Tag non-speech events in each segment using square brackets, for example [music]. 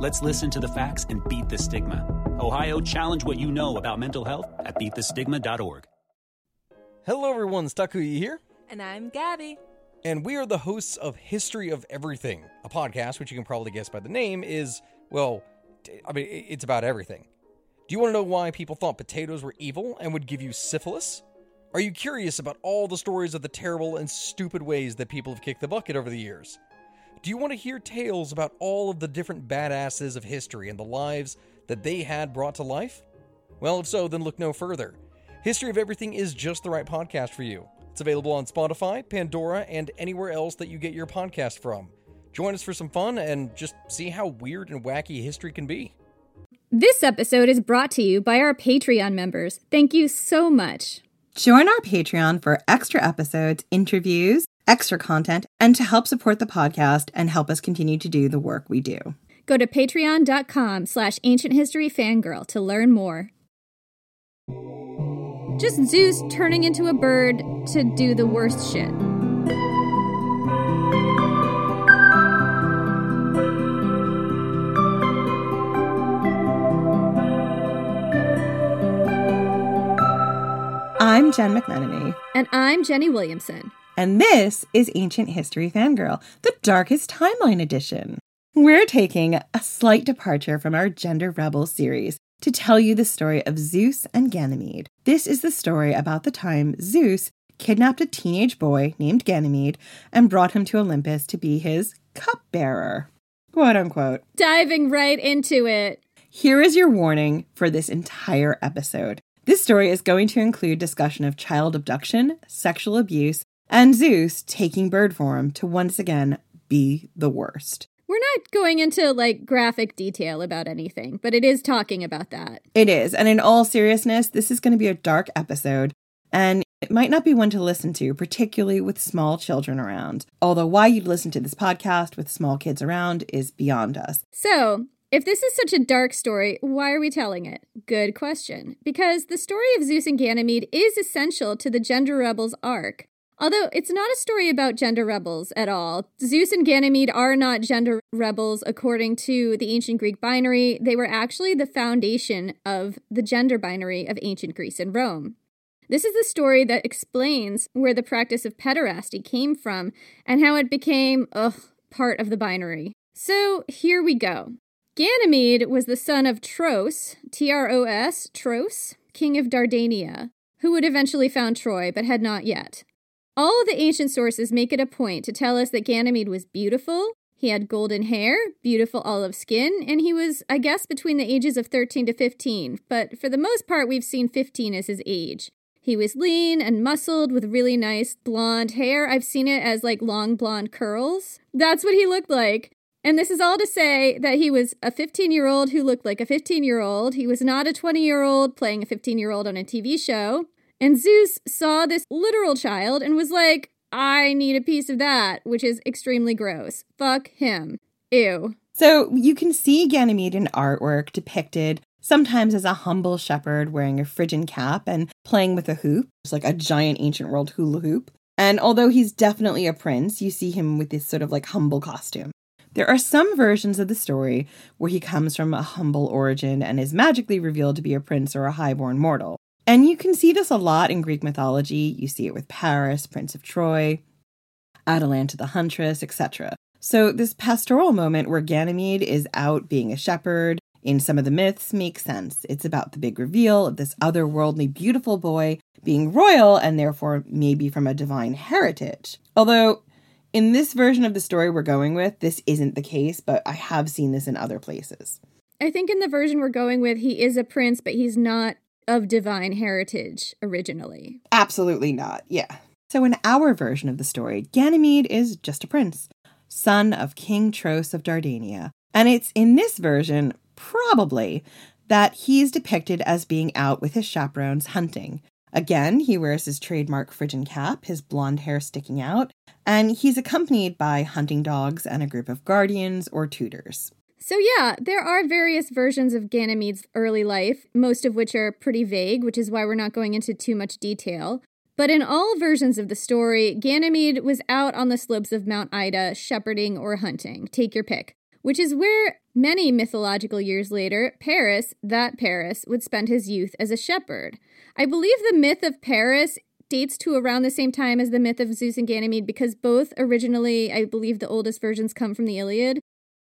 Let's listen to the facts and beat the stigma. Ohio, challenge what you know about mental health at beatthestigma.org. Hello, everyone. Stakuyi here. And I'm Gabby. And we are the hosts of History of Everything, a podcast which you can probably guess by the name is, well, I mean, it's about everything. Do you want to know why people thought potatoes were evil and would give you syphilis? Are you curious about all the stories of the terrible and stupid ways that people have kicked the bucket over the years? Do you want to hear tales about all of the different badasses of history and the lives that they had brought to life? Well, if so, then look no further. History of Everything is just the right podcast for you. It's available on Spotify, Pandora, and anywhere else that you get your podcast from. Join us for some fun and just see how weird and wacky history can be. This episode is brought to you by our Patreon members. Thank you so much. Join our Patreon for extra episodes, interviews, extra content, and to help support the podcast and help us continue to do the work we do. Go to patreon.com slash ancient history fangirl to learn more. Just Zeus turning into a bird to do the worst shit. I'm Jen McMenemy. And I'm Jenny Williamson. And this is Ancient History Fangirl, the Darkest Timeline edition. We're taking a slight departure from our Gender Rebel series to tell you the story of Zeus and Ganymede. This is the story about the time Zeus kidnapped a teenage boy named Ganymede and brought him to Olympus to be his cupbearer. Quote unquote. Diving right into it. Here is your warning for this entire episode. This story is going to include discussion of child abduction, sexual abuse, and Zeus taking bird form to once again be the worst. We're not going into like graphic detail about anything, but it is talking about that. It is. And in all seriousness, this is going to be a dark episode, and it might not be one to listen to, particularly with small children around. Although, why you'd listen to this podcast with small kids around is beyond us. So, if this is such a dark story, why are we telling it? Good question. Because the story of Zeus and Ganymede is essential to the Gender Rebels arc. Although it's not a story about gender rebels at all. Zeus and Ganymede are not gender rebels according to the ancient Greek binary. They were actually the foundation of the gender binary of ancient Greece and Rome. This is the story that explains where the practice of pederasty came from and how it became, ugh, part of the binary. So here we go. Ganymede was the son of Tros, T R O S, Tros, king of Dardania, who would eventually found Troy but had not yet. All the ancient sources make it a point to tell us that Ganymede was beautiful, he had golden hair, beautiful olive skin, and he was, I guess, between the ages of 13 to 15, but for the most part, we've seen 15 as his age. He was lean and muscled with really nice blonde hair. I've seen it as like long blonde curls. That's what he looked like. And this is all to say that he was a 15 year old who looked like a 15 year old. He was not a 20 year old playing a 15 year old on a TV show. And Zeus saw this literal child and was like, I need a piece of that, which is extremely gross. Fuck him. Ew. So you can see Ganymede in artwork depicted sometimes as a humble shepherd wearing a Phrygian cap and playing with a hoop. It's like a giant ancient world hula hoop. And although he's definitely a prince, you see him with this sort of like humble costume. There are some versions of the story where he comes from a humble origin and is magically revealed to be a prince or a highborn mortal. And you can see this a lot in Greek mythology. You see it with Paris, Prince of Troy, Atalanta the Huntress, etc. So, this pastoral moment where Ganymede is out being a shepherd in some of the myths makes sense. It's about the big reveal of this otherworldly, beautiful boy being royal and therefore maybe from a divine heritage. Although, in this version of the story we're going with, this isn't the case, but I have seen this in other places. I think in the version we're going with, he is a prince, but he's not of divine heritage originally. Absolutely not, yeah. So, in our version of the story, Ganymede is just a prince, son of King Tros of Dardania. And it's in this version probably that he's depicted as being out with his chaperones hunting. Again, he wears his trademark Phrygian cap, his blonde hair sticking out, and he's accompanied by hunting dogs and a group of guardians or tutors. So, yeah, there are various versions of Ganymede's early life, most of which are pretty vague, which is why we're not going into too much detail. But in all versions of the story, Ganymede was out on the slopes of Mount Ida shepherding or hunting. Take your pick. Which is where many mythological years later, Paris, that Paris, would spend his youth as a shepherd. I believe the myth of Paris dates to around the same time as the myth of Zeus and Ganymede because both originally, I believe the oldest versions come from the Iliad.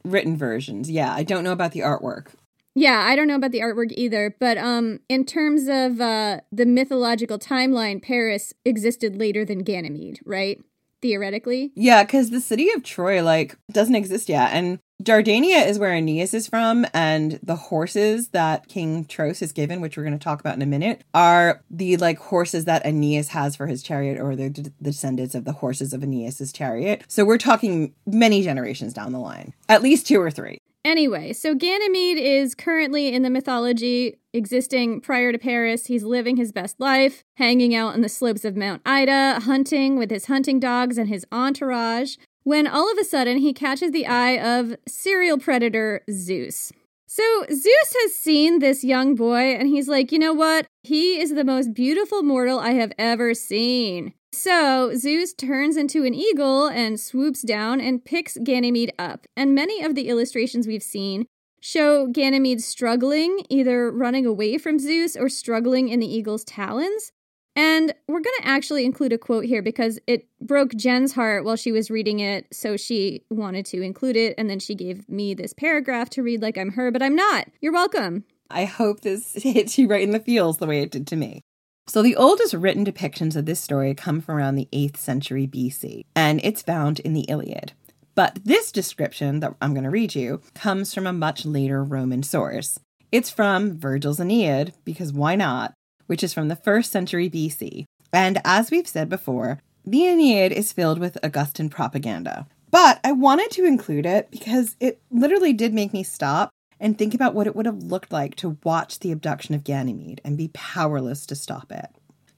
Written versions, yeah. I don't know about the artwork. Yeah, I don't know about the artwork either, but um, in terms of uh, the mythological timeline, Paris existed later than Ganymede, right? Theoretically. Yeah, because the city of Troy like doesn't exist yet, and Dardania is where Aeneas is from, and the horses that King Tros is given, which we're going to talk about in a minute, are the like horses that Aeneas has for his chariot, or the, the descendants of the horses of Aeneas's chariot. So we're talking many generations down the line, at least two or three. Anyway, so Ganymede is currently in the mythology existing prior to Paris. He's living his best life, hanging out on the slopes of Mount Ida, hunting with his hunting dogs and his entourage, when all of a sudden he catches the eye of serial predator Zeus. So Zeus has seen this young boy and he's like, you know what? He is the most beautiful mortal I have ever seen. So Zeus turns into an eagle and swoops down and picks Ganymede up. And many of the illustrations we've seen show Ganymede struggling, either running away from Zeus or struggling in the eagle's talons. And we're going to actually include a quote here because it broke Jen's heart while she was reading it. So she wanted to include it. And then she gave me this paragraph to read like I'm her, but I'm not. You're welcome. I hope this [laughs] hits you right in the feels the way it did to me. So, the oldest written depictions of this story come from around the 8th century BC, and it's found in the Iliad. But this description that I'm going to read you comes from a much later Roman source. It's from Virgil's Aeneid, because why not? Which is from the 1st century BC. And as we've said before, the Aeneid is filled with Augustan propaganda. But I wanted to include it because it literally did make me stop and think about what it would have looked like to watch the abduction of Ganymede and be powerless to stop it.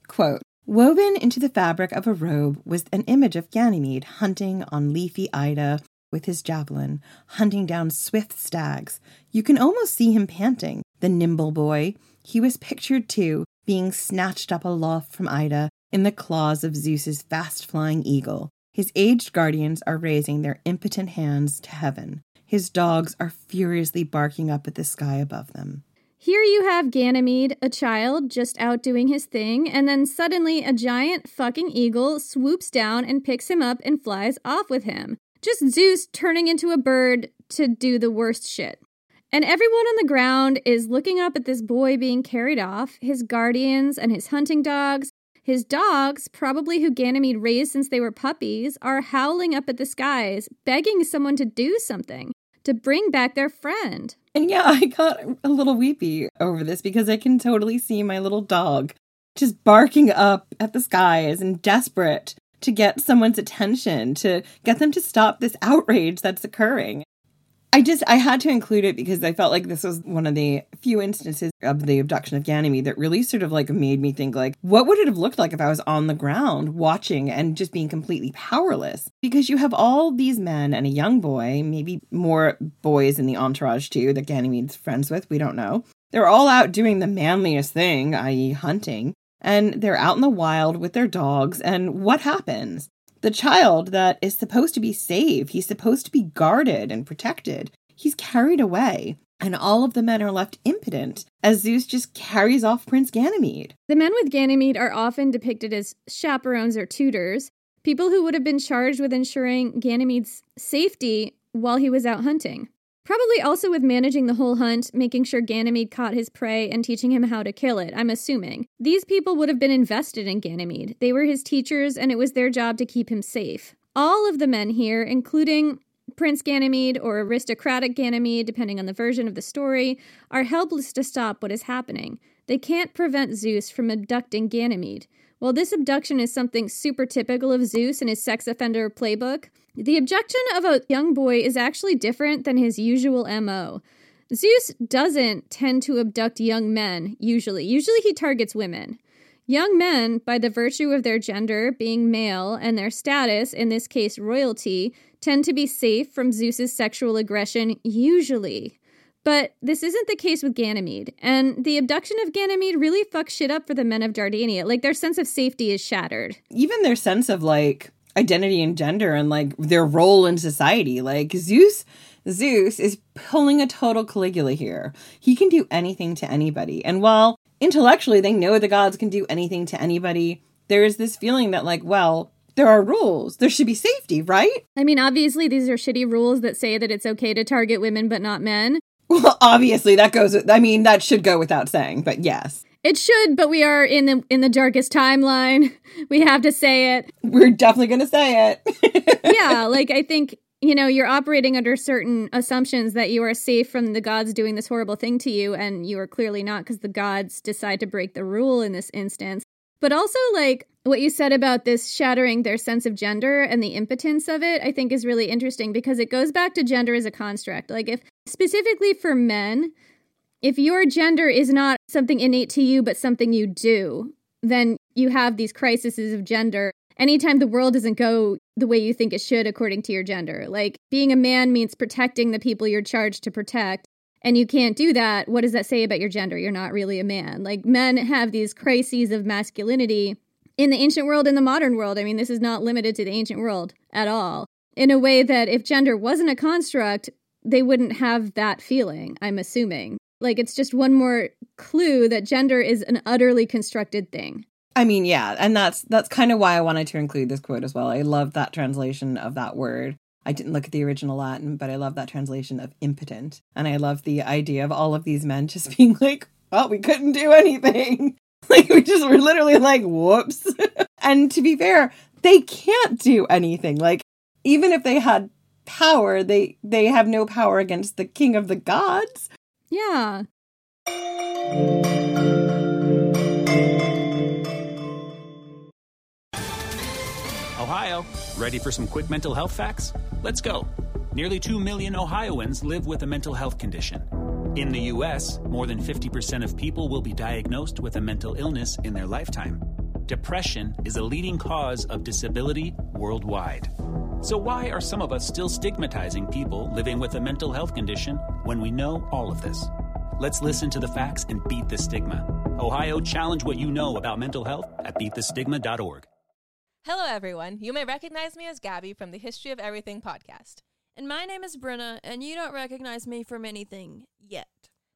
Quote, Woven into the fabric of a robe was an image of Ganymede hunting on leafy Ida with his javelin, hunting down swift stags. You can almost see him panting, the nimble boy. He was pictured, too, being snatched up aloft from Ida in the claws of Zeus's fast flying eagle. His aged guardians are raising their impotent hands to heaven. His dogs are furiously barking up at the sky above them. Here you have Ganymede, a child just out doing his thing, and then suddenly a giant fucking eagle swoops down and picks him up and flies off with him. Just Zeus turning into a bird to do the worst shit. And everyone on the ground is looking up at this boy being carried off, his guardians and his hunting dogs. His dogs, probably who Ganymede raised since they were puppies, are howling up at the skies, begging someone to do something to bring back their friend. And yeah, [laughs] I got a little weepy over this because I can totally see my little dog just barking up at the skies and desperate to get someone's attention, to get them to stop this outrage that's occurring. I just I had to include it because I felt like this was one of the few instances of the abduction of Ganymede that really sort of like made me think like what would it have looked like if I was on the ground watching and just being completely powerless? Because you have all these men and a young boy maybe more boys in the entourage too that Ganymede's friends with we don't know. They're all out doing the manliest thing i.e. hunting and they're out in the wild with their dogs and what happens the child that is supposed to be saved, he's supposed to be guarded and protected, he's carried away. And all of the men are left impotent as Zeus just carries off Prince Ganymede. The men with Ganymede are often depicted as chaperones or tutors, people who would have been charged with ensuring Ganymede's safety while he was out hunting. Probably also with managing the whole hunt, making sure Ganymede caught his prey, and teaching him how to kill it, I'm assuming. These people would have been invested in Ganymede. They were his teachers, and it was their job to keep him safe. All of the men here, including Prince Ganymede or aristocratic Ganymede, depending on the version of the story, are helpless to stop what is happening. They can't prevent Zeus from abducting Ganymede. While this abduction is something super typical of Zeus and his sex offender playbook, the abduction of a young boy is actually different than his usual MO. Zeus doesn't tend to abduct young men, usually. Usually he targets women. Young men, by the virtue of their gender, being male, and their status, in this case royalty, tend to be safe from Zeus's sexual aggression, usually. But this isn't the case with Ganymede, and the abduction of Ganymede really fucks shit up for the men of Dardania. Like, their sense of safety is shattered. Even their sense of like identity and gender and like their role in society. Like, Zeus. Zeus is pulling a total Caligula here. He can do anything to anybody. And while intellectually they know the gods can do anything to anybody, there is this feeling that, like, well, there are rules. There should be safety, right? I mean, obviously, these are shitty rules that say that it's okay to target women but not men. Well, obviously that goes. I mean, that should go without saying. But yes, It should, but we are in the in the darkest timeline. [laughs] We have to say it. we're definitely going to say it. [laughs] Yeah, like I think you know you're operating under certain assumptions that you are safe from the gods doing this horrible thing to you, and you are clearly not because the gods decide to break the rule in this instance. But also, like what you said about this shattering their sense of gender and the impotence of it, I think is really interesting because it goes back to gender as a construct. Like, if specifically for men, if your gender is not something innate to you, but something you do, then you have these crises of gender. Anytime the world doesn't go the way you think it should according to your gender. Like, being a man means protecting the people you're charged to protect. And you can't do that. What does that say about your gender? You're not really a man. Like, men have these crises of masculinity in the ancient world, in the modern world. I mean, this is not limited to the ancient world at all. In a way that if gender wasn't a construct, they wouldn't have that feeling, I'm assuming. Like, it's just one more clue that gender is an utterly constructed thing. I mean, yeah, and that's that's kind of why I wanted to include this quote as well. I love that translation of that word. I didn't look at the original Latin, but I love that translation of impotent. And I love the idea of all of these men [laughs] just being like, well, we couldn't do anything. [laughs] like, we just were literally like, whoops. [laughs] and to be fair, they can't do anything. Like, even if they had power, they they have no power against the king of the gods. Yeah. Ohio, ready for some quick mental health facts? Let's go. Nearly 2 million Ohioans live with a mental health condition. In the U.S., more than 50% of people will be diagnosed with a mental illness in their lifetime. Depression is a leading cause of disability worldwide. So, why are some of us still stigmatizing people living with a mental health condition when we know all of this? Let's listen to the facts and beat the stigma. Ohio, challenge what you know about mental health at beatthestigma.org. Hello, everyone. You may recognize me as Gabby from the History of Everything podcast. And my name is Brenna, and you don't recognize me from anything yet.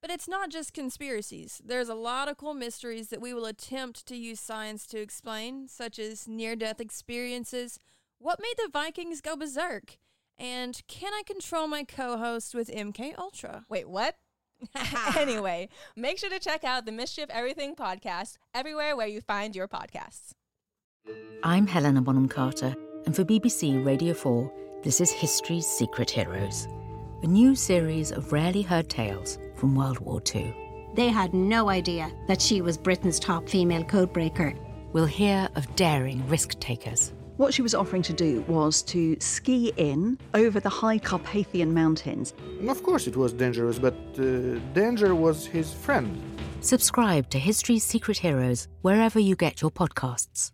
But it's not just conspiracies. There's a lot of cool mysteries that we will attempt to use science to explain, such as near death experiences, what made the Vikings go berserk, and can I control my co host with MK Ultra? Wait, what? [laughs] [laughs] anyway, make sure to check out the Mystery of Everything podcast everywhere where you find your podcasts. I'm Helena Bonham Carter, and for BBC Radio 4, this is History's Secret Heroes, a new series of rarely heard tales from World War II. They had no idea that she was Britain's top female codebreaker. We'll hear of daring risk takers, What she was offering to do was to ski in over the high Carpathian mountains. Of course, it was dangerous, but uh, danger was his friend. Subscribe to History's Secret Heroes wherever you get your podcasts.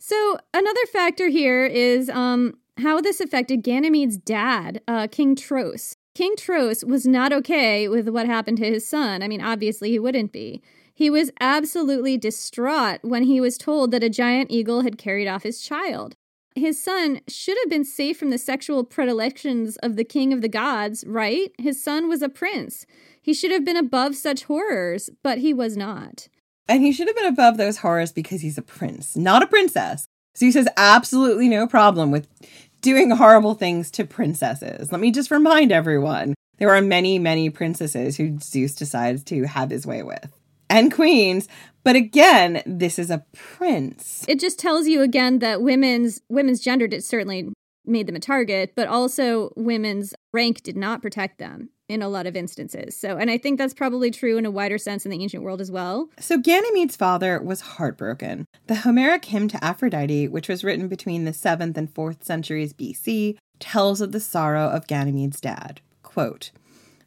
So another factor here is um, how this affected Ganymede's dad, uh, King Tros. King Tros was not okay with what happened to his son. I mean, obviously he wouldn't be. He was absolutely distraught when he was told that a giant eagle had carried off his child. His son should have been safe from the sexual predilections of the king of the gods, right? His son was a prince. He should have been above such horrors, but he was not. And he should have been above those horrors because he's a prince, not a princess. Zeus has absolutely no problem with doing horrible things to princesses. Let me just remind everyone There are many, many princesses who Zeus decides to have his way with. And queens, but again, this is a prince. It just tells you again that women's women's gender did certainly made them a target, but also women's rank did not protect them in a lot of instances. So, and I think that's probably true in a wider sense in the ancient world as well. So, Ganymede's father was heartbroken. The Homeric hymn to Aphrodite, which was written between the 7th and 4th centuries BC, tells of the sorrow of Ganymede's dad. Quote,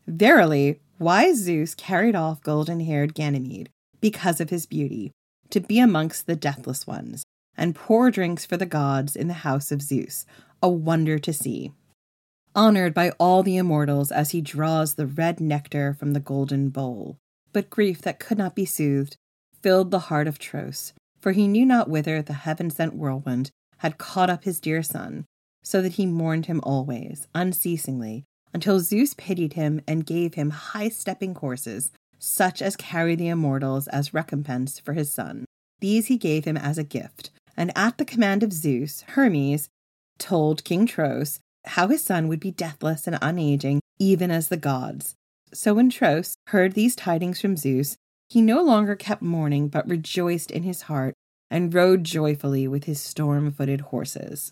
Verily, wise Zeus carried off golden haired Ganymede because of his beauty, to be amongst the deathless ones, and pour drinks for the gods in the house of Zeus, a wonder to see. Honored by all the immortals as he draws the red nectar from the golden bowl. But grief that could not be soothed filled the heart of Tros, for he knew not whither the heaven sent whirlwind had caught up his dear son, so that he mourned him always, unceasingly, until Zeus pitied him and gave him high stepping horses, such as carry the immortals as recompense for his son. These he gave him as a gift, and at the command of Zeus, Hermes told King Tros how his son would be deathless and unaging, even as the gods. So when Tros heard these tidings from Zeus, he no longer kept mourning, but rejoiced in his heart and rode joyfully with his storm footed horses.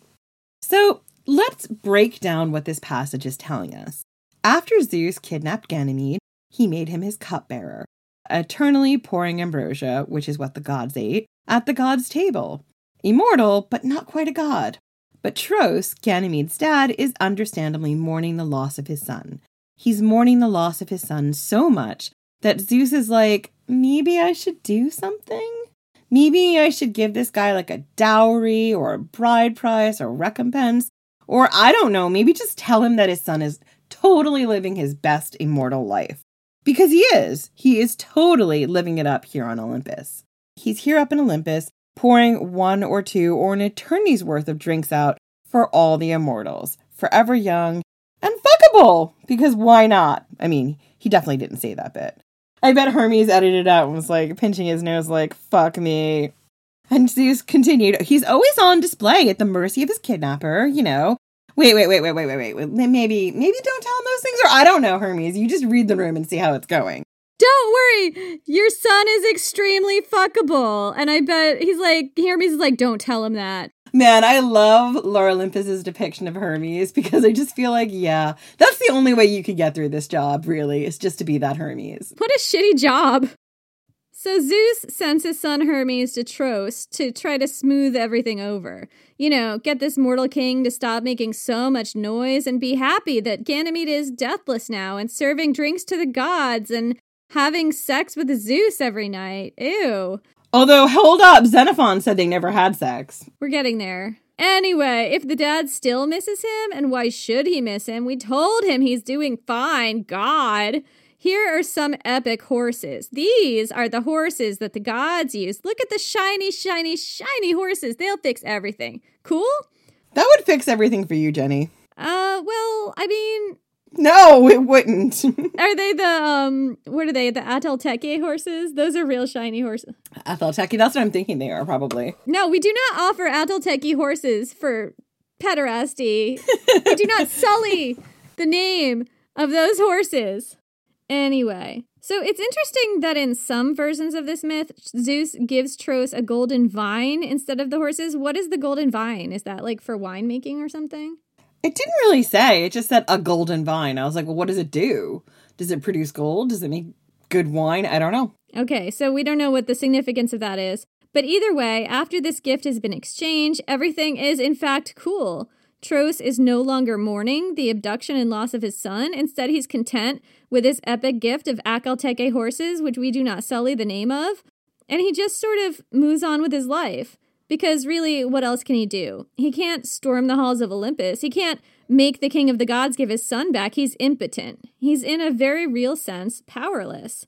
So let's break down what this passage is telling us. After Zeus kidnapped Ganymede, he made him his cupbearer, eternally pouring ambrosia, which is what the gods ate, at the gods' table. Immortal, but not quite a god. But Tros, Ganymede's dad, is understandably mourning the loss of his son. He's mourning the loss of his son so much that Zeus is like, maybe I should do something? Maybe I should give this guy like a dowry or a bride price or recompense. Or I don't know, maybe just tell him that his son is totally living his best immortal life. Because he is. He is totally living it up here on Olympus. He's here up in Olympus pouring one or two or an eternity's worth of drinks out for all the immortals, forever young and fuckable, because why not? I mean, he definitely didn't say that bit. I bet Hermes edited it out and was like pinching his nose, like, fuck me. And Zeus continued, he's always on display at the mercy of his kidnapper, you know. Wait, wait, wait, wait, wait, wait, wait. Maybe, maybe don't tell him those things, or I don't know, Hermes. You just read the room and see how it's going. Don't worry, your son is extremely fuckable. And I bet he's like, Hermes is like, don't tell him that. Man, I love Lore Olympus's depiction of Hermes [laughs] because I just feel like, yeah, that's the only way you could get through this job, really, is just to be that Hermes. What a shitty job. So Zeus sends his son Hermes to Tros to try to smooth everything over. You know, get this mortal king to stop making so much noise and be happy that Ganymede is deathless now and serving drinks to the gods and having sex with Zeus every night. Ew. Although, hold up, Xenophon said they never had sex. We're getting there. Anyway, if the dad still misses him, and why should he miss him? We told him he's doing fine. God. Here are some epic horses. These are the horses that the gods use. Look at the shiny, shiny, shiny horses. They'll fix everything. Cool? That would fix everything for you, Jenny. Uh, well, I mean, no, it wouldn't. [laughs] are they the um? What are they? The Akhal-Teke horses? Those are real shiny horses. Akhal-Teke. That's what I'm thinking they are probably. No, we do not offer Akhal-Teke horses for pederasty. we do not sully [laughs] the name of those horses. Anyway, so it's interesting that in some versions of this myth, Zeus gives Tros a golden vine instead of the horses. What is the golden vine? Is that like for winemaking or something? It didn't really say. It just said a golden vine. I was like, well, what does it do? Does it produce gold? Does it make good wine? I don't know. Okay, so we don't know what the significance of that is. But either way, after this gift has been exchanged, everything is in fact cool. Tros is no longer mourning the abduction and loss of his son. Instead, he's content with his epic gift of Akhal-Teke horses, which we do not sully the name of. And he just sort of moves on with his life. Because really, what else can he do? He can't storm the halls of Olympus. He can't make the king of the gods give his son back. He's impotent. He's, in a very real sense, powerless.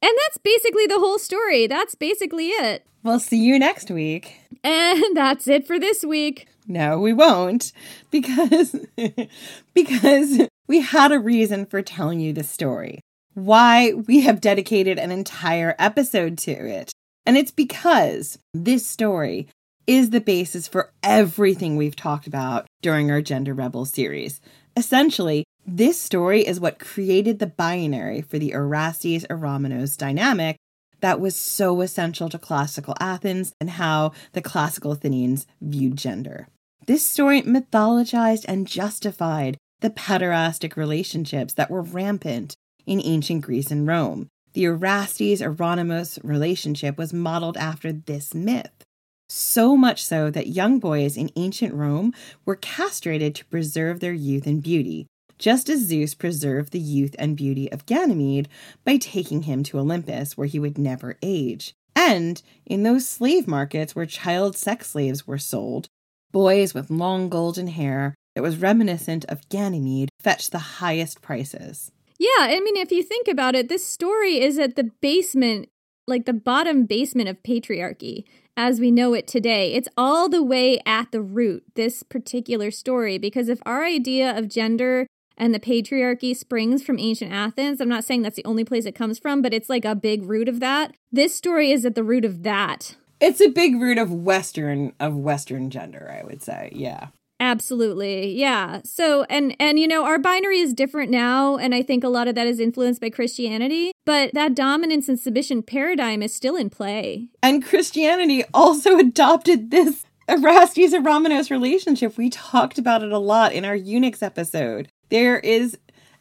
And that's basically the whole story. That's basically it. We'll see you next week. And [laughs] that's it for this week. No, we won't because [laughs] because we had a reason for telling you this story. Why we have dedicated an entire episode to it. And it's because this story is the basis for everything we've talked about during our Gender Rebel series. Essentially, This story is what created the binary for the Erastes Eromenos dynamic that was so essential to classical Athens and how the classical Athenians viewed gender. This story mythologized and justified the pederastic relationships that were rampant in ancient Greece and Rome. The Erastes Eromenos relationship was modeled after this myth. So much so that young boys in ancient Rome were castrated to preserve their youth and beauty, just as Zeus preserved the youth and beauty of Ganymede by taking him to Olympus, where he would never age. And in those slave markets where child sex slaves were sold, boys with long golden hair that was reminiscent of Ganymede fetched the highest prices. Yeah, I mean, if you think about it, this story is at the basement, like the bottom basement of patriarchy as we know it today. It's all the way at the root, this particular story, because if our idea of gender and the patriarchy springs from ancient Athens, I'm not saying that's the only place it comes from, but it's like a big root of that. This story is at the root of that. It's a big root of Western of Western gender, I would say. Yeah. Absolutely. Yeah. So and and you know our binary is different now and I think a lot of that is influenced by Christianity, but that dominance and submission paradigm is still in play. And Christianity also [laughs] adopted this Erastes and Eromenos relationship. We talked about it a lot in our eunuchs episode. There is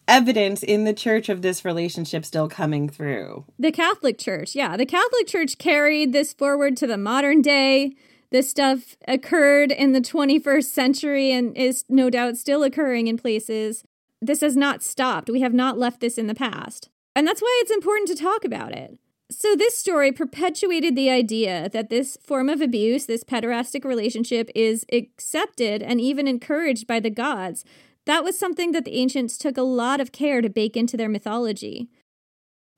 evidence in the church of this relationship still coming through. The Catholic Church. Yeah, the Catholic Church carried this forward to the modern day this stuff occurred in the 21st century and is no doubt still occurring in places. This has not stopped. We have not left this in the past. And that's why it's important to talk about it. So, this story perpetuated the idea that this form of abuse, this pederastic relationship, is accepted and even encouraged by the gods. That was something that the ancients took a lot of care to bake into their mythology.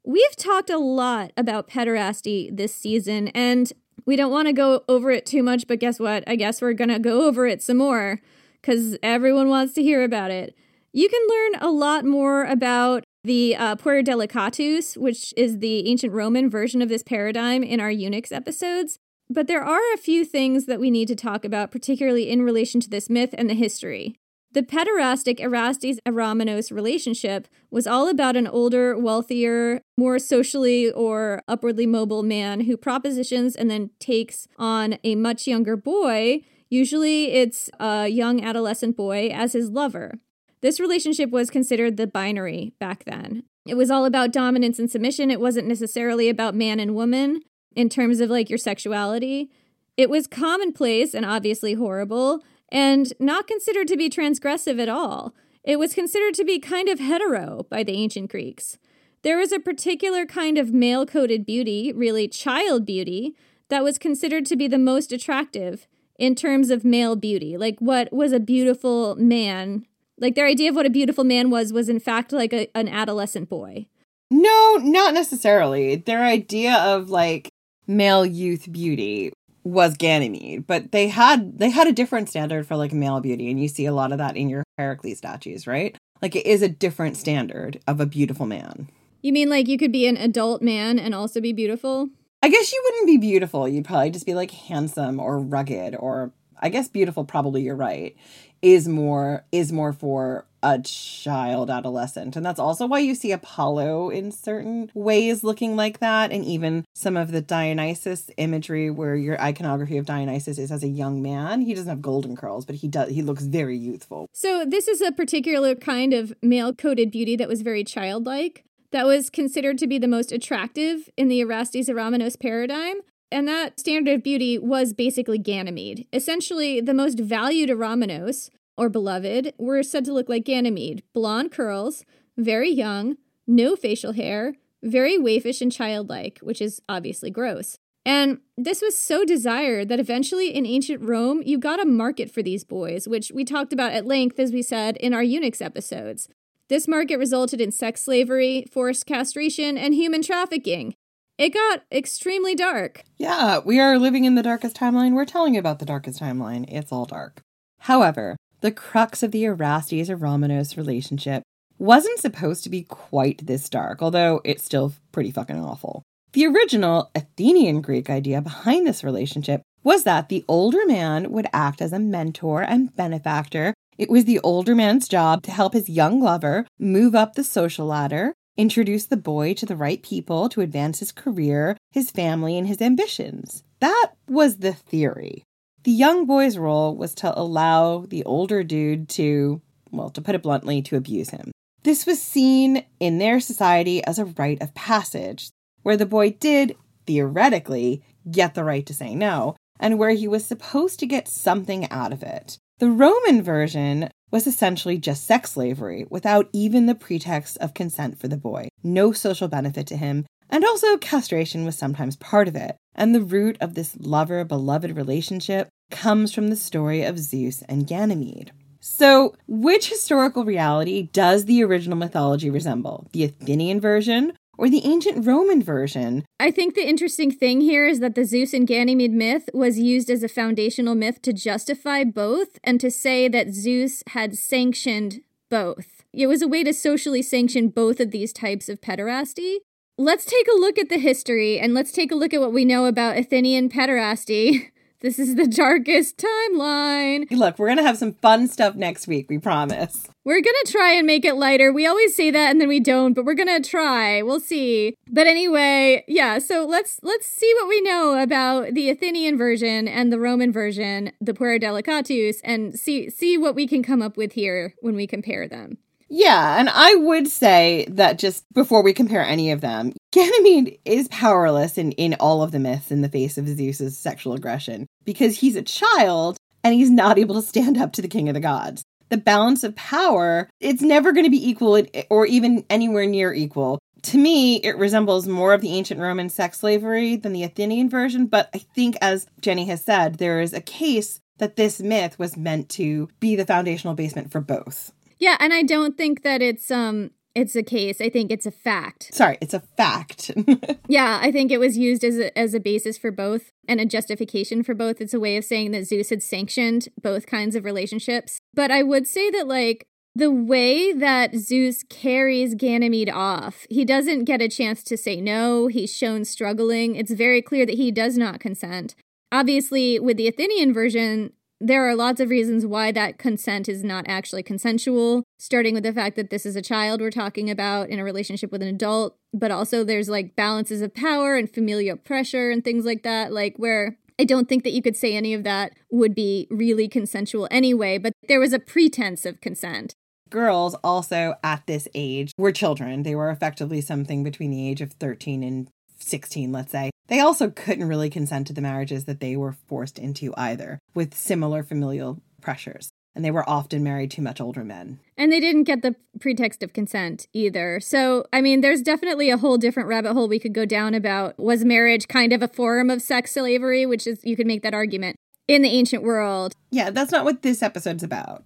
We've talked a lot about pederasty this season, and we don't want to go over it too much, but guess what? I guess we're going to go over it some more because everyone wants to hear about it. You can learn a lot more about the uh, Puer Delicatus, which is the ancient Roman version of this paradigm, in our eunuchs episodes. But there are a few things that we need to talk about, particularly in relation to this myth and the history. The pederastic Erastes Eromenos relationship was all about an older, wealthier, more socially or upwardly mobile man who propositions and then takes on a much younger boy. Usually it's a young adolescent boy as his lover. This relationship was considered the binary back then. It was all about dominance and submission. It wasn't necessarily about man and woman in terms of like your sexuality. It was commonplace and obviously horrible, and not considered to be transgressive at all. It was considered to be kind of hetero by the ancient Greeks. There was a particular kind of male coded beauty, really child beauty, that was considered to be the most attractive in terms of male beauty. Like what was a beautiful man? Like their idea of what a beautiful man was was in fact like a, an adolescent boy. No, not necessarily. Their idea of like male youth beauty was Ganymede, but they had they had a different standard for like male beauty, and you see a lot of that in your Heracles statues, right? Like it is a different standard of a beautiful man. You mean like you could be an adult man and also be beautiful? I guess you wouldn't be beautiful. You'd probably just be like handsome or rugged or I guess beautiful probably you're right is more is more for a child adolescent. And that's also why you see apollo in certain ways looking like that. And even some of the dionysus imagery where your iconography of dionysus is as a young man. He doesn't have golden curls but he does he looks very youthful. So this is a particular kind of male coded beauty that was very childlike that was considered to be the most attractive in the Erastes Eromenos paradigm. And that standard of beauty was basically Ganymede. Essentially, the most valued Eromenos, or beloved, were said to look like Ganymede blonde curls, very young, no facial hair, very waifish and childlike, which is obviously gross. And this was so desired that eventually in ancient Rome, you got a market for these boys, which we talked about at length, as we said, in our eunuchs episodes. This market resulted in sex slavery, forced castration, and human trafficking, it got extremely dark. Yeah, we are living in the darkest timeline. We're telling you about the darkest timeline. It's all dark. However, the crux of the Erastes Eromenos relationship wasn't supposed to be quite this dark, although it's still pretty fucking awful. The original Athenian Greek idea behind this relationship was that the older man would act as a mentor and benefactor It was the older man's job to help his young lover move up the social ladder, introduce the boy to the right people to advance his career, his family, and his ambitions. That was the theory. The young boy's role was to allow the older dude to, well, to put it bluntly, to abuse him. This was seen in their society as a rite of passage, where the boy did, theoretically, get the right to say no, and where he was supposed to get something out of it. The Roman version was essentially just sex slavery without even the pretext of consent for the boy, no social benefit to him, and also castration was sometimes part of it. And the root of this lover beloved relationship comes from the story of Zeus and Ganymede. So, which historical reality does the original mythology resemble? The Athenian version or the ancient Roman version? I think the interesting thing here is that the Zeus and Ganymede myth was used as a foundational myth to justify both and to say that Zeus had sanctioned both. It was a way to socially sanction both of these types of pederasty. Let's take a look at the history and let's take a look at what we know about Athenian pederasty. [laughs] This is the darkest timeline. Look, we're going to have some fun stuff next week, we promise. We're going to try and make it lighter. We always say that and then we don't, but we're going to try. We'll see. But anyway, yeah, so let's let's see what we know about the Athenian version and the Roman version, the Puer Delicatus and see see what we can come up with here when we compare them. Yeah, and I would say that just before we compare any of them, [laughs] Ganymede is powerless in, in all of the myths in the face of Zeus's sexual aggression because he's a child and he's not able to stand up to the king of the gods. The balance of power, it's never going to be equal or even anywhere near equal. To me, it resembles more of the ancient Roman sex slavery than the Athenian version, but I think, as Jenny has said, there is a case that this myth was meant to be the foundational basement for both. Yeah, and I don't think that it's um it's a case. I think it's a fact. Sorry, it's a fact. [laughs] yeah, I think it was used as a, as a basis for both and a justification for both. It's a way of saying that Zeus had sanctioned both kinds of relationships. But I would say that like the way that Zeus carries Ganymede off, he doesn't get a chance to say no. He's shown struggling. It's very clear that he does not consent. Obviously, with the Athenian version, there are lots of reasons why that consent is not actually consensual, starting with the fact that this is a child we're talking about in a relationship with an adult, but also there's like balances of power and familial pressure and things like that, like where I don't think that you could say any of that would be really consensual anyway, but there was a pretense of consent. Girls also at this age were children. They were effectively something between the age of 13 and 16, let's say. They also couldn't really consent to the marriages that they were forced into either, with similar familial pressures. And they were often married to much older men. And they didn't get the pretext of consent either. So, I mean, there's definitely a whole different rabbit hole we could go down about was marriage kind of a form of sex slavery, which is, you could make that argument in the ancient world. Yeah, that's not what this episode's about.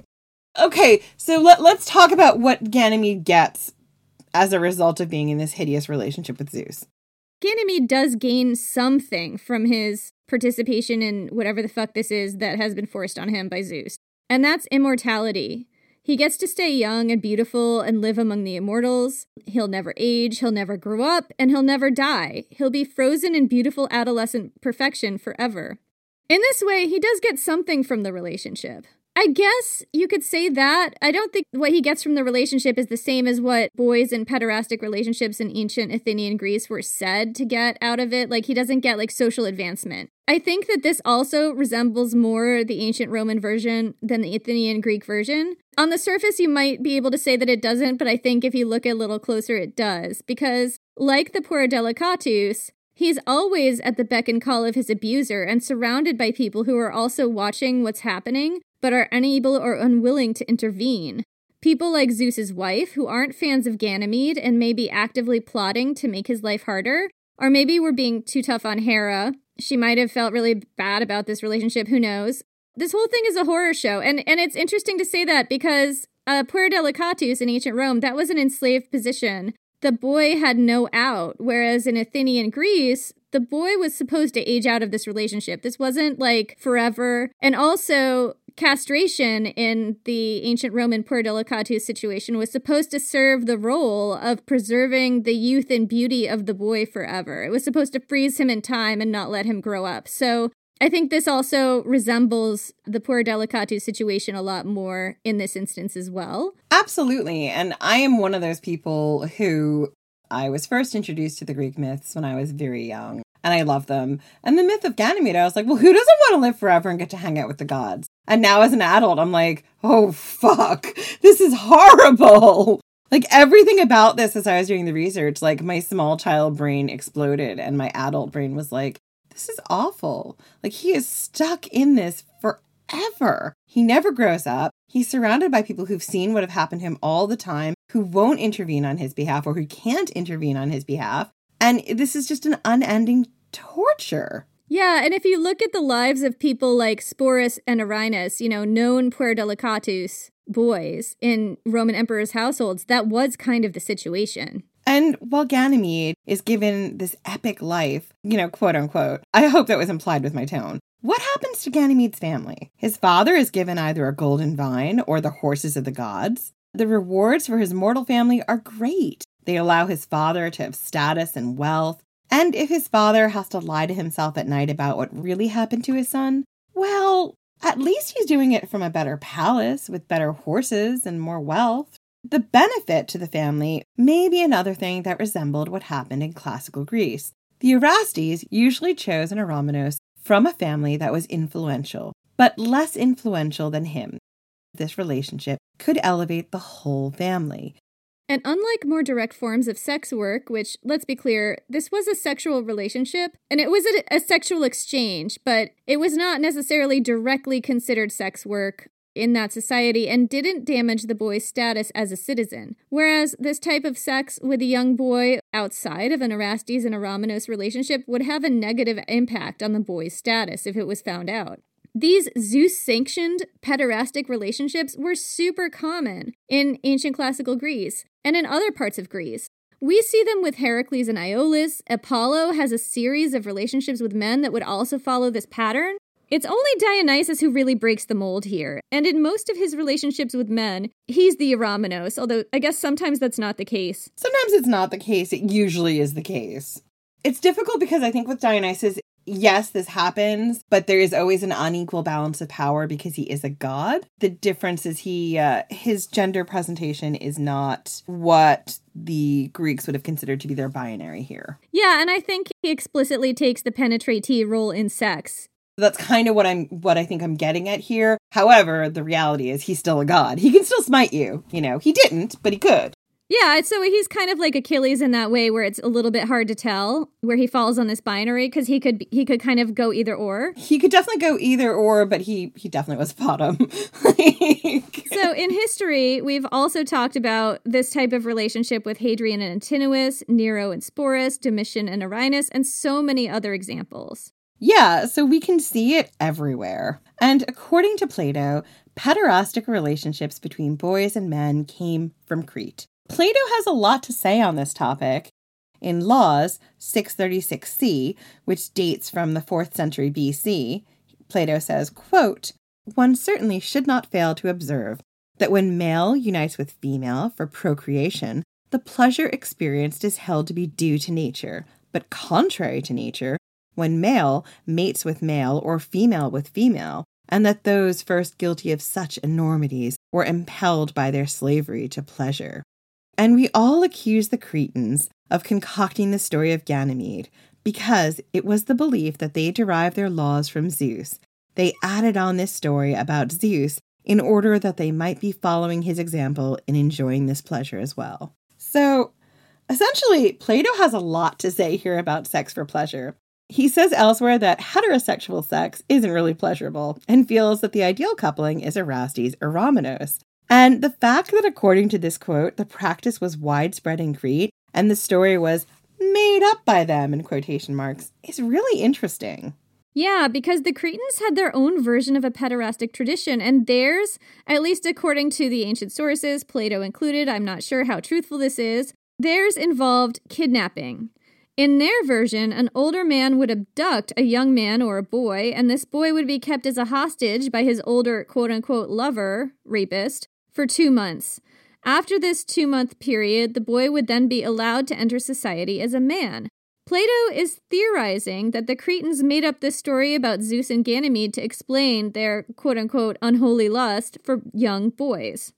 Okay, so let, let's talk about what Ganymede gets as a result of being in this hideous relationship with Zeus. Ganymede does gain something from his participation in whatever the fuck this is that has been forced on him by Zeus. And that's immortality. He gets to stay young and beautiful and live among the immortals. He'll never age, he'll never grow up, and he'll never die. He'll be frozen in beautiful adolescent perfection forever. In this way, he does get something from the relationship. I guess you could say that. I don't think what he gets from the relationship is the same as what boys in pederastic relationships in ancient Athenian Greece were said to get out of it. Like, he doesn't get like social advancement. I think that this also resembles more the ancient Roman version than the Athenian Greek version. On the surface, you might be able to say that it doesn't, but I think if you look a little closer, it does. Because, like the Puer Delicatus, He's always at the beck and call of his abuser and surrounded by people who are also watching what's happening, but are unable or unwilling to intervene. People like Zeus's wife, who aren't fans of Ganymede and may be actively plotting to make his life harder, or maybe we're being too tough on Hera. She might have felt really bad about this relationship, who knows? This whole thing is a horror show, and, and it's interesting to say that because uh, Puer Delicatus in ancient Rome, that was an enslaved position. The boy had no out, whereas in Athenian Greece, the boy was supposed to age out of this relationship. This wasn't like forever. And also, castration in the ancient Roman Puer Delicatus situation was supposed to serve the role of preserving the youth and beauty of the boy forever. It was supposed to freeze him in time and not let him grow up. So I think this also resembles the Puer Delicatus situation a lot more in this instance as well. Absolutely. And I am one of those people who I was first introduced to the Greek myths when I was very young, and I love them. And the myth of Ganymede, I was like, well, who doesn't want to live forever and get to hang out with the gods? And now as an adult, I'm like, oh, fuck, this is horrible. Like everything about this as I was doing the research, like my small child brain exploded, and my adult brain was like, this is awful. Like he is stuck in this forever. He never grows up. He's surrounded by people who've seen what have happened to him all the time, who won't intervene on his behalf or who can't intervene on his behalf. And this is just an unending torture. Yeah, and if you look at the lives of people like Sporus and Earinus, you know, known Puer Delicatus boys in Roman emperors' households, that was kind of the situation. And while Ganymede is given this epic life, you know, quote unquote, I hope that was implied with my tone. What happens to Ganymede's family? His father is given either a golden vine or the horses of the gods. The rewards for his mortal family are great. They allow his father to have status and wealth. And if his father has to lie to himself at night about what really happened to his son, well, at least he's doing it from a better palace with better horses and more wealth. The benefit to the family may be another thing that resembled what happened in classical Greece. The Erastes usually chose an Eromenos from a family that was influential, but less influential than him. This relationship could elevate the whole family. And unlike more direct forms of sex work, which, let's be clear, this was a sexual relationship and it was a, a, sexual exchange, but it was not necessarily directly considered sex work in that society and didn't damage the boy's status as a citizen. Whereas this type of sex with a young boy outside of an Erastes and Eromenos relationship would have a negative impact on the boy's status if it was found out. These Zeus sanctioned pederastic relationships were super common in ancient classical Greece and in other parts of Greece. We see them with Heracles and Iolaus. Apollo has a series of relationships with men that would also follow this pattern. It's only Dionysus who really breaks the mold here, and in most of his relationships with men, he's the Eromenos, although I guess sometimes that's not the case. Sometimes it's not the case, it usually is the case. It's difficult because I think with Dionysus, yes, this happens, but there is always an unequal balance of power because he is a god. The difference is he, uh, his gender presentation is not what the Greeks would have considered to be their binary here. Yeah, and I think he explicitly takes the penetratee role in sex. That's kind of what I'm what I think I'm getting at here. However, the reality is he's still a god. He can still smite you. You know, he didn't, but he could. Yeah, so he's kind of like Achilles in that way, where it's a little bit hard to tell where he falls on this binary because he could he could kind of go either or. He could definitely go either or, but he he definitely was bottom. [laughs] so in history, we've also talked about this type of relationship with Hadrian and Antinous, Nero and Sporus, Domitian and Earinus, and so many other examples. Yeah, so we can see it everywhere. And according to Plato, pederastic relationships between boys and men came from Crete. Plato has a lot to say on this topic. In Laws 636c, which dates from the 4th century BC, Plato says, quote, One certainly should not fail to observe that when male unites with female for procreation, the pleasure experienced is held to be due to nature, but contrary to nature, when male mates with male or female with female, and that those first guilty of such enormities were impelled by their slavery to pleasure. And we all accuse the Cretans of concocting the story of Ganymede because it was the belief that they derived their laws from Zeus. They added on this story about Zeus in order that they might be following his example in enjoying this pleasure as well. So, essentially, Plato has a lot to say here about sex for pleasure. He says elsewhere that heterosexual sex isn't really pleasurable and feels that the ideal coupling is Erastes Eromenos. And the fact that, according to this quote, the practice was widespread in Crete and the story was made up by them in quotation marks is really interesting. Yeah, because the Cretans had their own version of a pederastic tradition, and theirs, at least according to the ancient sources, Plato included, I'm not sure how truthful this is, theirs involved kidnapping. In their version, an older man would abduct a young man or a boy, and this boy would be kept as a hostage by his older quote unquote lover, rapist, for two months. After this two month period, the boy would then be allowed to enter society as a man. Plato is theorizing that the Cretans made up this story about Zeus and Ganymede to explain their quote unquote unholy lust for young boys.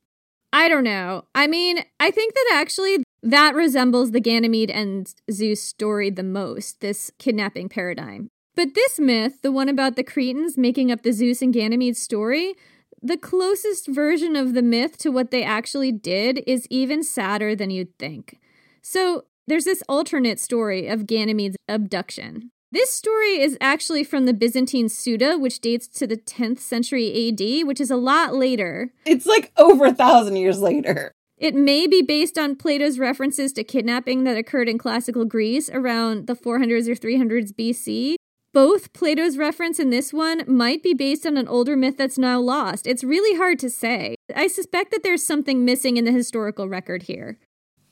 I don't know. I mean, I think that actually that resembles the Ganymede and Zeus story the most, this kidnapping paradigm. But this myth, the one about the Cretans making up the Zeus and Ganymede story, the closest version of the myth to what they actually did is even sadder than you'd think. So, there's this alternate story of Ganymede's abduction. This story is actually from the Byzantine Suda, which dates to the 10th century AD, which is a lot later. It's like over a thousand years later. It may be based on Plato's references to kidnapping that occurred in classical Greece around the 400s or 300s BC. Both Plato's reference and this one might be based on an older myth that's now lost. It's really hard to say. I suspect that there's something missing in the historical record here.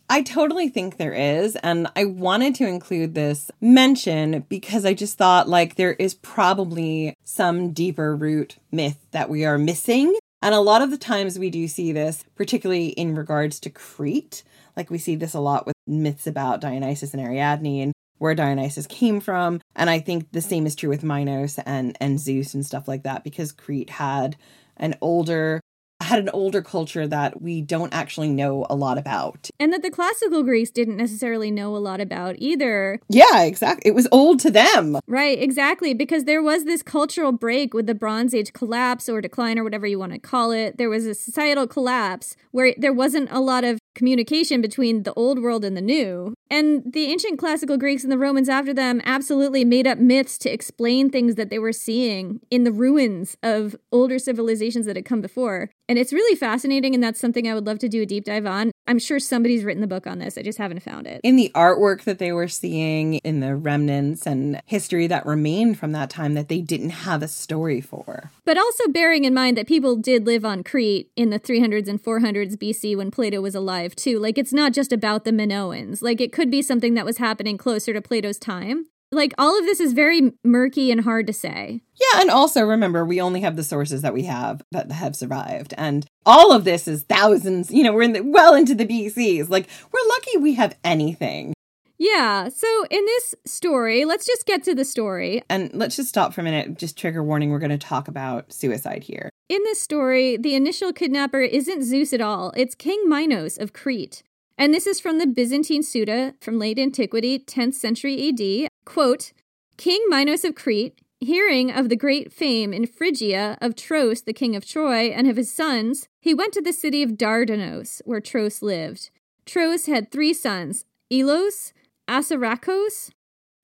I totally think there is. And I wanted to include this mention because I just thought like there is probably some deeper root myth that we are missing. And a lot of the times we do see this, particularly in regards to Crete. Like we see this a lot with myths about Dionysus and Ariadne and where Dionysus came from. And I think the same is true with Minos and, and Zeus and stuff like that, because Crete had an older had an older culture that we don't actually know a lot about. And that the classical Greeks didn't necessarily know a lot about either. Yeah, exactly. It was old to them. Right, exactly. Because there was this cultural break with the Bronze Age collapse or decline or whatever you want to call it. There was a societal collapse where there wasn't a lot of communication between the old world and the new. And the ancient classical Greeks and the Romans after them absolutely made up myths to explain things that they were seeing in the ruins of older civilizations that had come before. And it's really fascinating, and that's something I would love to do a deep dive on. I'm sure somebody's written the book on this. I just haven't found it. In the artwork that they were seeing, in the remnants and history that remained from that time that they didn't have a story for. But also bearing in mind that people did live on Crete in the 300s and 400s BC when Plato was alive, too. Like, it's not just about the Minoans. Like, it could be something that was happening closer to Plato's time. Like, all of this is very murky and hard to say. Yeah, and also remember, we only have the sources that we have that have survived. And all of this is thousands, you know, we're in the, well into the BCs. Like, we're lucky we have anything. Yeah, so in this story, let's just get to the story. And let's just stop for a minute. Just trigger warning, we're going to talk about suicide here. In this story, the initial kidnapper isn't Zeus at all, it's King Minos of Crete. And this is from the Byzantine Suda from late antiquity, 10th century AD. Quote King Minos of Crete, hearing of the great fame in Phrygia of Tros, the king of Troy, and of his sons, he went to the city of Dardanos, where Tros lived. Tros had three sons, Ilos, Assaracos,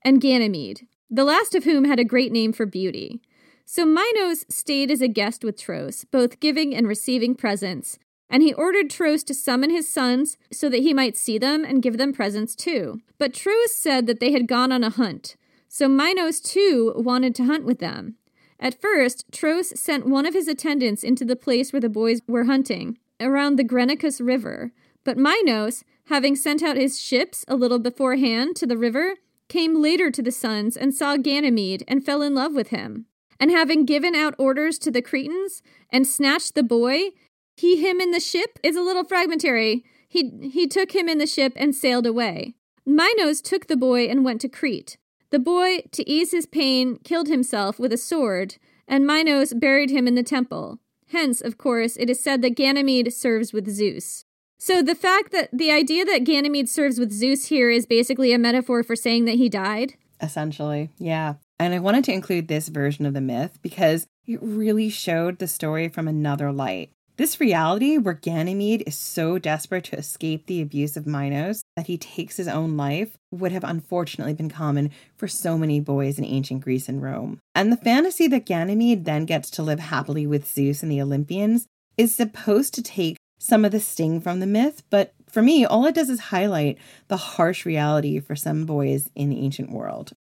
and Ganymede, the last of whom had a great name for beauty. So Minos stayed as a guest with Tros, both giving and receiving presents, and he ordered Tros to summon his sons so that he might see them and give them presents too. But Tros said that they had gone on a hunt, so Minos too wanted to hunt with them. At first, Tros sent one of his attendants into the place where the boys were hunting, around the Granicus River. But Minos, having sent out his ships a little beforehand to the river, came later to the sons and saw Ganymede and fell in love with him. And having given out orders to the Cretans and snatched the boy, he him in the ship is a little fragmentary. He he took him in the ship and sailed away. Minos took the boy and went to Crete. The boy, to ease his pain, killed himself with a sword, and Minos buried him in the temple. Hence, of course, it is said that Ganymede serves with Zeus. So the fact that the idea that Ganymede serves with Zeus here is basically a metaphor for saying that he died. Essentially, yeah. And I wanted to include this version of the myth because it really showed the story from another light. This reality where Ganymede is so desperate to escape the abuse of Minos that he takes his own life would have unfortunately been common for so many boys in ancient Greece and Rome. And the fantasy that Ganymede then gets to live happily with Zeus and the Olympians is supposed to take some of the sting from the myth, but for me, all it does is highlight the harsh reality for some boys in the ancient world.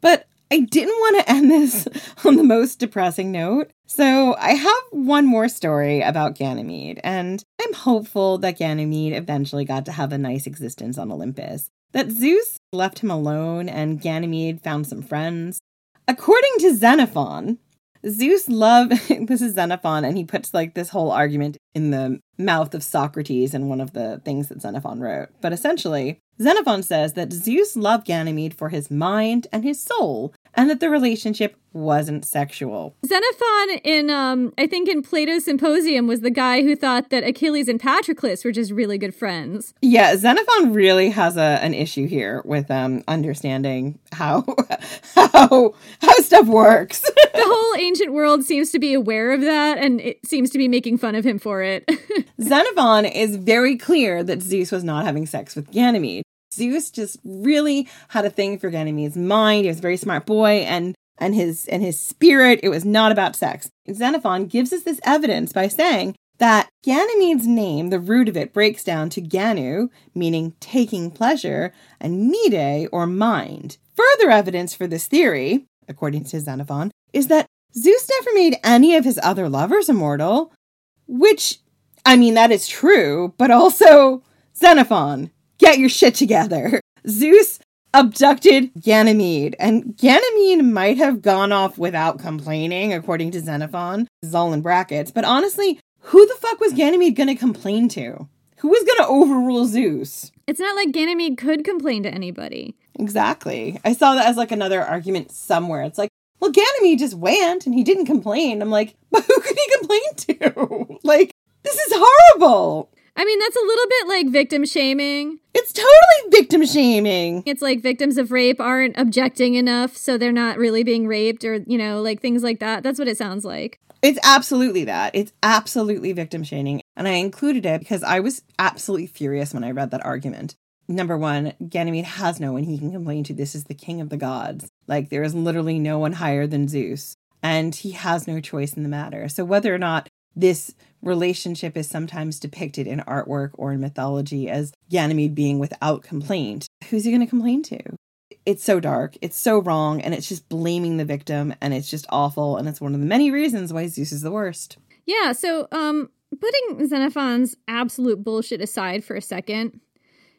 But I didn't want to end this [laughs] on the most depressing note. So I have one more story about Ganymede, and I'm hopeful that Ganymede eventually got to have a nice existence on Olympus. That Zeus left him alone and Ganymede found some friends. According to Xenophon, Zeus loved [laughs] this is Xenophon, and he puts like this whole argument in the mouth of Socrates in one of the things that Xenophon wrote. But essentially, Xenophon says that Zeus loved Ganymede for his mind and his soul, and that the relationship wasn't sexual. Xenophon in um I think in Plato's Symposium was the guy who thought that Achilles and Patroclus were just really good friends. Yeah, Xenophon really has a an issue here with um understanding how [laughs] how how stuff works. [laughs] the whole ancient world seems to be aware of that and it seems to be making fun of him for it. [laughs] Xenophon is very clear that Zeus was not having sex with Ganymede. Zeus just really had a thing for Ganymede's mind. He was a very smart boy and and his and his spirit. It was not about sex. Xenophon gives us this evidence by saying that Ganymede's name, the root of it, breaks down to Ganu, meaning taking pleasure, and Mede, or mind. Further evidence for this theory, according to Xenophon, is that Zeus never made any of his other lovers immortal, which, I mean, that is true, but also, Xenophon, get your shit together. [laughs] Zeus abducted Ganymede, and Ganymede might have gone off without complaining, according to Xenophon. This is all in brackets, but honestly, who the fuck was Ganymede gonna complain to? Who was gonna overrule Zeus? It's not like Ganymede could complain to anybody. Exactly. I saw that as like another argument somewhere. It's like, well, Ganymede just went and he didn't complain. I'm like, [laughs] but who could he complain to? [laughs] like, this is horrible. I mean, that's a little bit like victim shaming. It's totally victim shaming. It's like victims of rape aren't objecting enough, so they're not really being raped, or, you know, like things like that. That's what it sounds like. It's absolutely that. It's absolutely victim shaming. And I included it because I was absolutely furious when I read that argument. Number one, Ganymede has no one he can complain to. This is the king of the gods. Like, there is literally no one higher than Zeus. And he has no choice in the matter. So, whether or not this relationship is sometimes depicted in artwork or in mythology as Ganymede being without complaint. Who's he going to complain to? It's so dark, it's so wrong, and it's just blaming the victim, and it's just awful, and it's one of the many reasons why Zeus is the worst. Yeah, so um putting Xenophon's absolute bullshit aside for a second,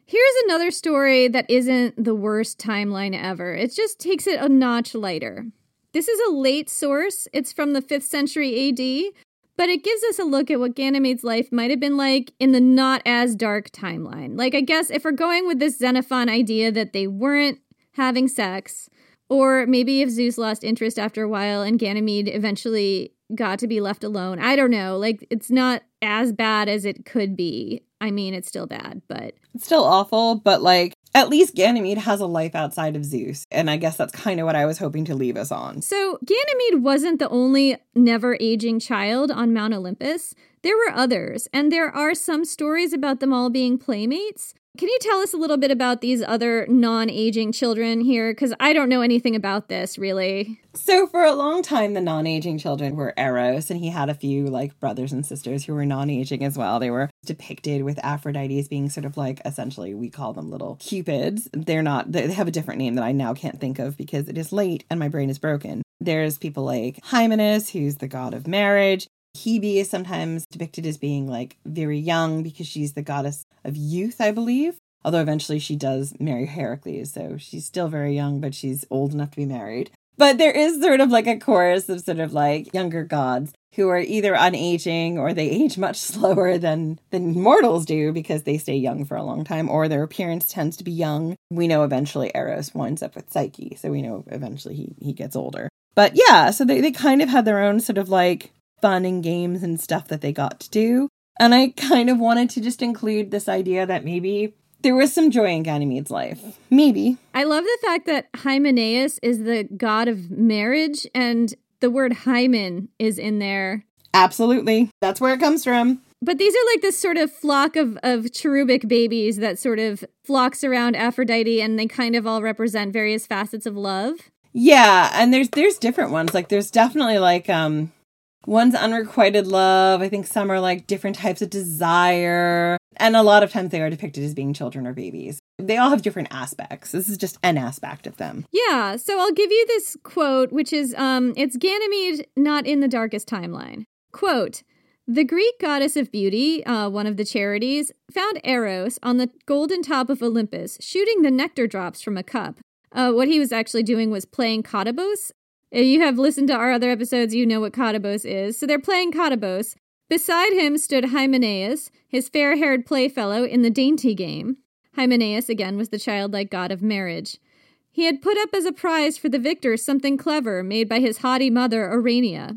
here's another story that isn't the worst timeline ever. It just takes it a notch lighter. This is a late source. It's from the 5th century AD, but it gives us a look at what Ganymede's life might have been like in the not as dark timeline. Like, I guess if we're going with this Xenophon idea that they weren't having sex, or maybe if Zeus lost interest after a while and Ganymede eventually got to be left alone. I don't know. Like, it's not as bad as it could be. I mean, it's still bad, but. It's still awful, but like, at least Ganymede has a life outside of Zeus. And I guess that's kind of what I was hoping to leave us on. So, Ganymede wasn't the only never aging child on Mount Olympus. There were others, and there are some stories about them all being playmates. Can you tell us a little bit about these other non aging children here? Because I don't know anything about this really. So, for a long time, the non aging children were Eros, and he had a few like brothers and sisters who were non aging as well. They were depicted with Aphrodite as being sort of like essentially, we call them little cupids. They're not, they have a different name that I now can't think of because it is late and my brain is broken. There's people like Hymenaeus, who's the god of marriage. Hebe is sometimes depicted as being like very young because she's the goddess of youth, I believe. Although eventually she does marry Heracles, so she's still very young, but she's old enough to be married. But there is sort of like a chorus of sort of like younger gods who are either unaging or they age much [laughs] slower than than mortals do because they stay young for a long time or their appearance tends to be young. We know eventually Eros winds up with Psyche, so we know eventually he he gets older. But yeah, so they, they kind of had their own sort of like fun and games and stuff that they got to do. And I kind of wanted to just include this idea that maybe there was some joy in Ganymede's life. Maybe. I love the fact that Hymenaeus is the god of marriage and the word hymen is in there. Absolutely. That's where it comes from. But these are like this sort of flock of, of cherubic babies that sort of flocks around Aphrodite and they kind of all represent various facets of love. Yeah, and there's there's different ones. Like there's definitely like um One's unrequited love. I think some are like different types of desire. And a lot of times they are depicted as being children or babies. They all have different aspects. This is just an aspect of them. Yeah, so I'll give you this quote, which is um it's Ganymede not in the darkest timeline. Quote the Greek goddess of beauty, uh, one of the Charites, found Eros on the golden top of Olympus shooting the nectar drops from a cup. Uh, what he was actually doing was playing Cottabos, If you have listened to our other episodes, you know what Cottabos is. So they're playing Cottabos. Beside him stood Hymenaeus, his fair haired playfellow in the dainty game. Hymenaeus, again, was the childlike god of marriage. He had put up as a prize for the victor something clever made by his haughty mother, Urania.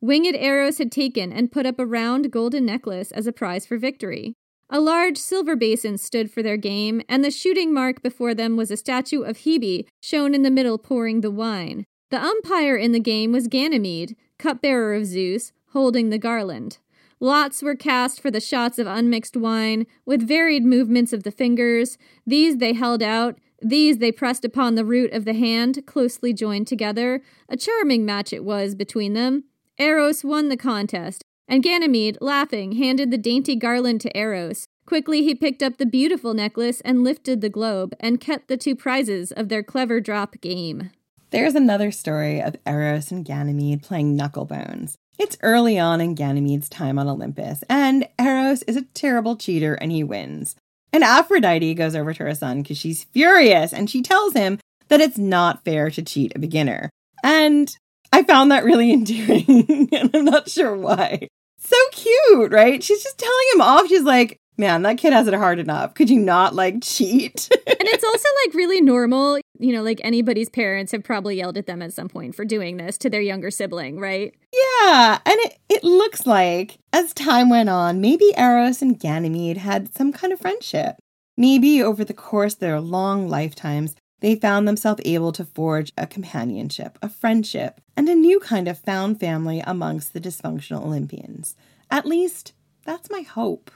Winged Eros had taken and put up a round golden necklace as a prize for victory. A large silver basin stood for their game, and the shooting mark before them was a statue of Hebe, shown in the middle pouring the wine. The umpire in the game was Ganymede, cupbearer of Zeus, holding the garland. Lots were cast for the shots of unmixed wine, with varied movements of the fingers. These they held out, these they pressed upon the root of the hand, closely joined together. A charming match it was between them. Eros won the contest, and Ganymede, laughing, handed the dainty garland to Eros. Quickly he picked up the beautiful necklace and lifted the globe, and kept the two prizes of their clever drop game. There's another story of Eros and Ganymede playing knucklebones. It's early on in Ganymede's time on Olympus, and Eros is a terrible cheater and he wins. And Aphrodite goes over to her son because she's furious and she tells him that it's not fair to cheat a beginner. And I found that really [laughs] endearing, and I'm not sure why. So cute, right? She's just telling him off. She's like, man, that kid has it hard enough. Could you not like cheat? and it's also like really normal. You know, like anybody's parents have probably yelled at them at some point for doing this to their younger sibling, right? Yeah. And it, it looks like as time went on, maybe Eros and Ganymede had some kind of friendship. Maybe over the course of their long lifetimes, they found themselves able to forge a companionship, a friendship, and a new kind of found family amongst the dysfunctional Olympians. At least, that's my hope.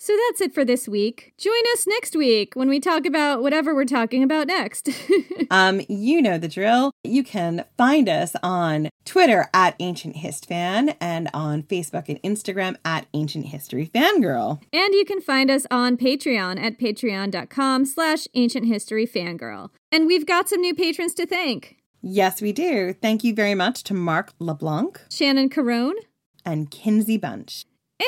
So that's it for this week. Join us next week when we talk about whatever we're talking about next. [laughs] um, you know the drill. You can find us on Twitter at Ancient Hist Fan and on Facebook and Instagram at Ancient History Fangirl. And you can find us on Patreon at patreon.com slash ancient history fangirl. And we've got some new patrons to thank. Yes, we do. Thank you very much to Mark LeBlanc, Shannon Carone, and Kinsey Bunch.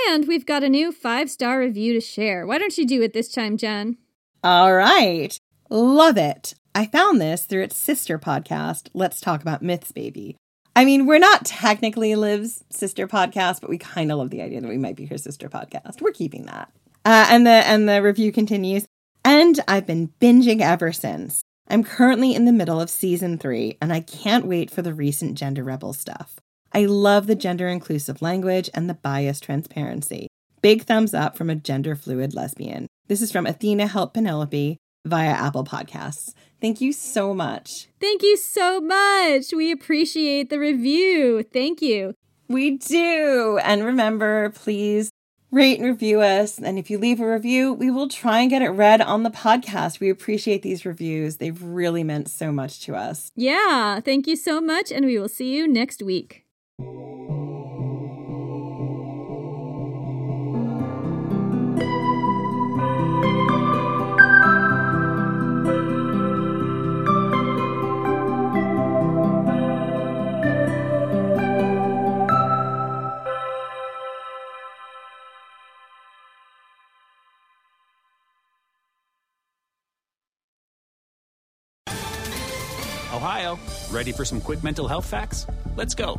And we've got a new five star review to share. Why don't you do it this time, Jen? All right. Love it. I found this through its sister podcast, Let's Talk About Myths, Baby. I mean, we're not technically Liv's sister podcast, but we kind of love the idea that we might be her sister podcast. We're keeping that. Uh, and the and the review continues. And I've been binging ever since. I'm currently in the middle of season three, and I can't wait for the recent Gender Rebel stuff. I love the gender inclusive language and the bias transparency. Big thumbs up from a gender fluid lesbian. This is from Athena Help Penelope via Apple Podcasts. Thank you so much. Thank you so much. We appreciate the review. Thank you. We do. And remember, please rate and review us. And if you leave a review, we will try and get it read on the podcast. We appreciate these reviews. They've really meant so much to us. Yeah. Thank you so much. And we will see you next week. Ohio, ready for some quick mental health facts? Let's go.